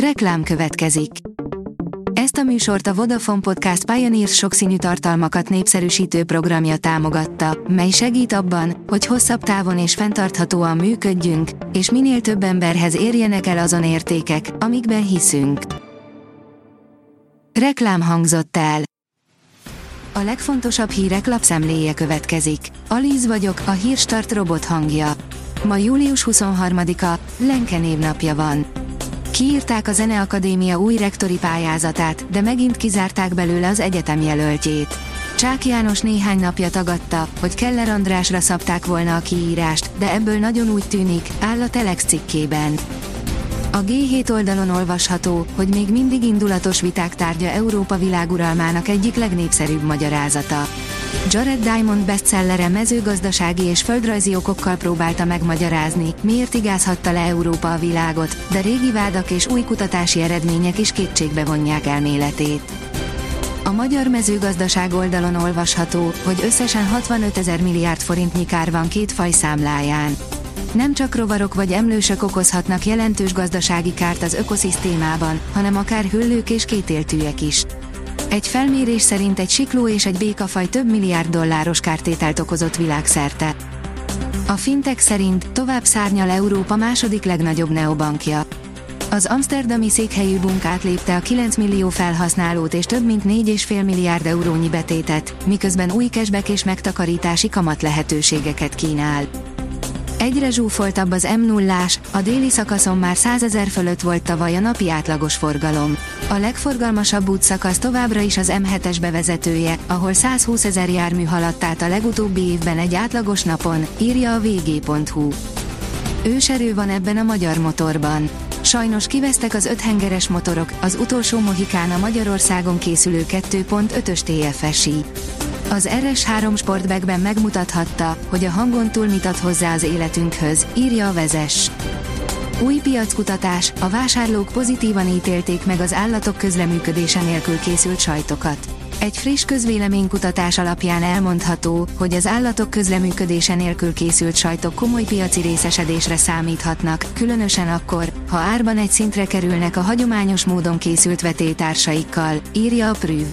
Reklám következik. Ezt a műsort a Vodafone Podcast Pioneers sokszínű tartalmakat népszerűsítő programja támogatta, mely segít abban, hogy hosszabb távon és fenntarthatóan működjünk, és minél több emberhez érjenek el azon értékek, amikben hiszünk. Reklám hangzott el. A legfontosabb hírek lapszemléje következik. Alíz vagyok, a hírstart robot hangja. Ma július 23-a, Lenke névnapja van. Kiírták a Zeneakadémia új rektori pályázatát, de megint kizárták belőle az egyetem jelöltjét. Csák János néhány napja tagadta, hogy Keller Andrásra szabták volna a kiírást, de ebből nagyon úgy tűnik, áll a Telex cikkében. A G7 oldalon olvasható, hogy még mindig indulatos viták tárgya Európa világuralmának egyik legnépszerűbb magyarázata. Jared Diamond bestsellere mezőgazdasági és földrajzi okokkal próbálta megmagyarázni, miért igázhatta le Európa a világot, de régi vádak és új kutatási eredmények is kétségbe vonják elméletét. A magyar mezőgazdaság oldalon olvasható, hogy összesen 65 ezer milliárd forintnyi kár van két faj számláján. Nem csak rovarok vagy emlősök okozhatnak jelentős gazdasági kárt az ökoszisztémában, hanem akár hüllők és kétéltűek is. Egy felmérés szerint egy sikló és egy békafaj több milliárd dolláros kártételt okozott világszerte. A fintek szerint tovább szárnyal Európa második legnagyobb neobankja. Az amsterdami székhelyű bunk átlépte a 9 millió felhasználót és több mint 4,5 milliárd eurónyi betétet, miközben új cashback és megtakarítási kamat lehetőségeket kínál. Egyre zsúfoltabb az m 0 a déli szakaszon már 100 ezer fölött volt tavaly a napi átlagos forgalom. A legforgalmasabb útszakasz továbbra is az M7-es bevezetője, ahol 120 ezer jármű haladt át a legutóbbi évben egy átlagos napon, írja a vg.hu. Őserő van ebben a magyar motorban. Sajnos kivesztek az öthengeres motorok, az utolsó mohikán a Magyarországon készülő 2.5-ös TFSI. Az RS3 Sportbackben megmutathatta, hogy a hangon túl mit ad hozzá az életünkhöz, írja a vezes. Új piackutatás, a vásárlók pozitívan ítélték meg az állatok közleműködése nélkül készült sajtokat. Egy friss közvéleménykutatás alapján elmondható, hogy az állatok közleműködése nélkül készült sajtok komoly piaci részesedésre számíthatnak, különösen akkor, ha árban egy szintre kerülnek a hagyományos módon készült vetétársaikkal, írja a Prüv.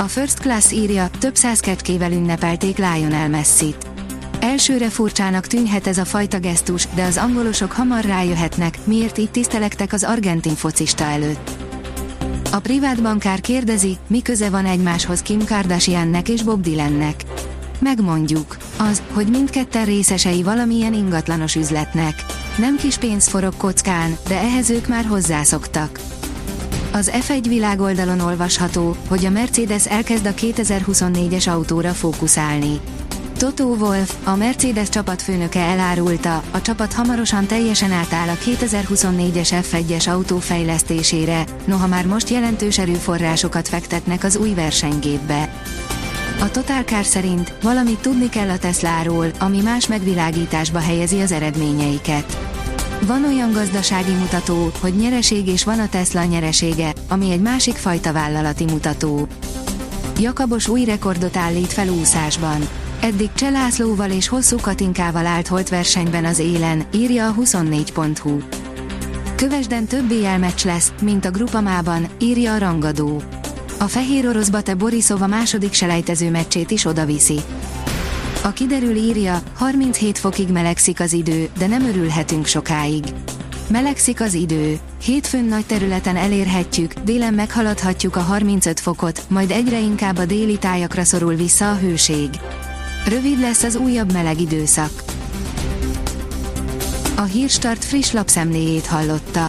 A First Class írja, több száz kecskével ünnepelték Lionel Messi-t. Elsőre furcsának tűnhet ez a fajta gesztus, de az angolosok hamar rájöhetnek, miért így tisztelektek az argentin focista előtt. A privát bankár kérdezi, mi köze van egymáshoz Kim Kardashiannek és Bob Dylannek. Megmondjuk, az, hogy mindketten részesei valamilyen ingatlanos üzletnek. Nem kis pénz forog kockán, de ehhez ők már hozzászoktak. Az F1 világoldalon olvasható, hogy a Mercedes elkezd a 2024-es autóra fókuszálni. Toto Wolff, a Mercedes csapatfőnöke elárulta, a csapat hamarosan teljesen átáll a 2024-es F1-es autó fejlesztésére, noha már most jelentős erőforrásokat fektetnek az új versenygépbe. A Total Car szerint valamit tudni kell a Tesláról, ami más megvilágításba helyezi az eredményeiket. Van olyan gazdasági mutató, hogy nyereség és van a Tesla nyeresége, ami egy másik fajta vállalati mutató. Jakabos új rekordot állít fel úszásban. Eddig Cselászlóval és Hosszú Katinkával állt holt versenyben az élen, írja a 24.hu. Kövesden több meccs lesz, mint a Grupamában, írja a rangadó. A fehér orosz Bate Borisova második selejtező meccsét is odaviszi. A kiderül írja, 37 fokig melegszik az idő, de nem örülhetünk sokáig. Melegszik az idő. Hétfőn nagy területen elérhetjük, délen meghaladhatjuk a 35 fokot, majd egyre inkább a déli tájakra szorul vissza a hőség. Rövid lesz az újabb meleg időszak. A Hírstart friss lapszemléjét hallotta.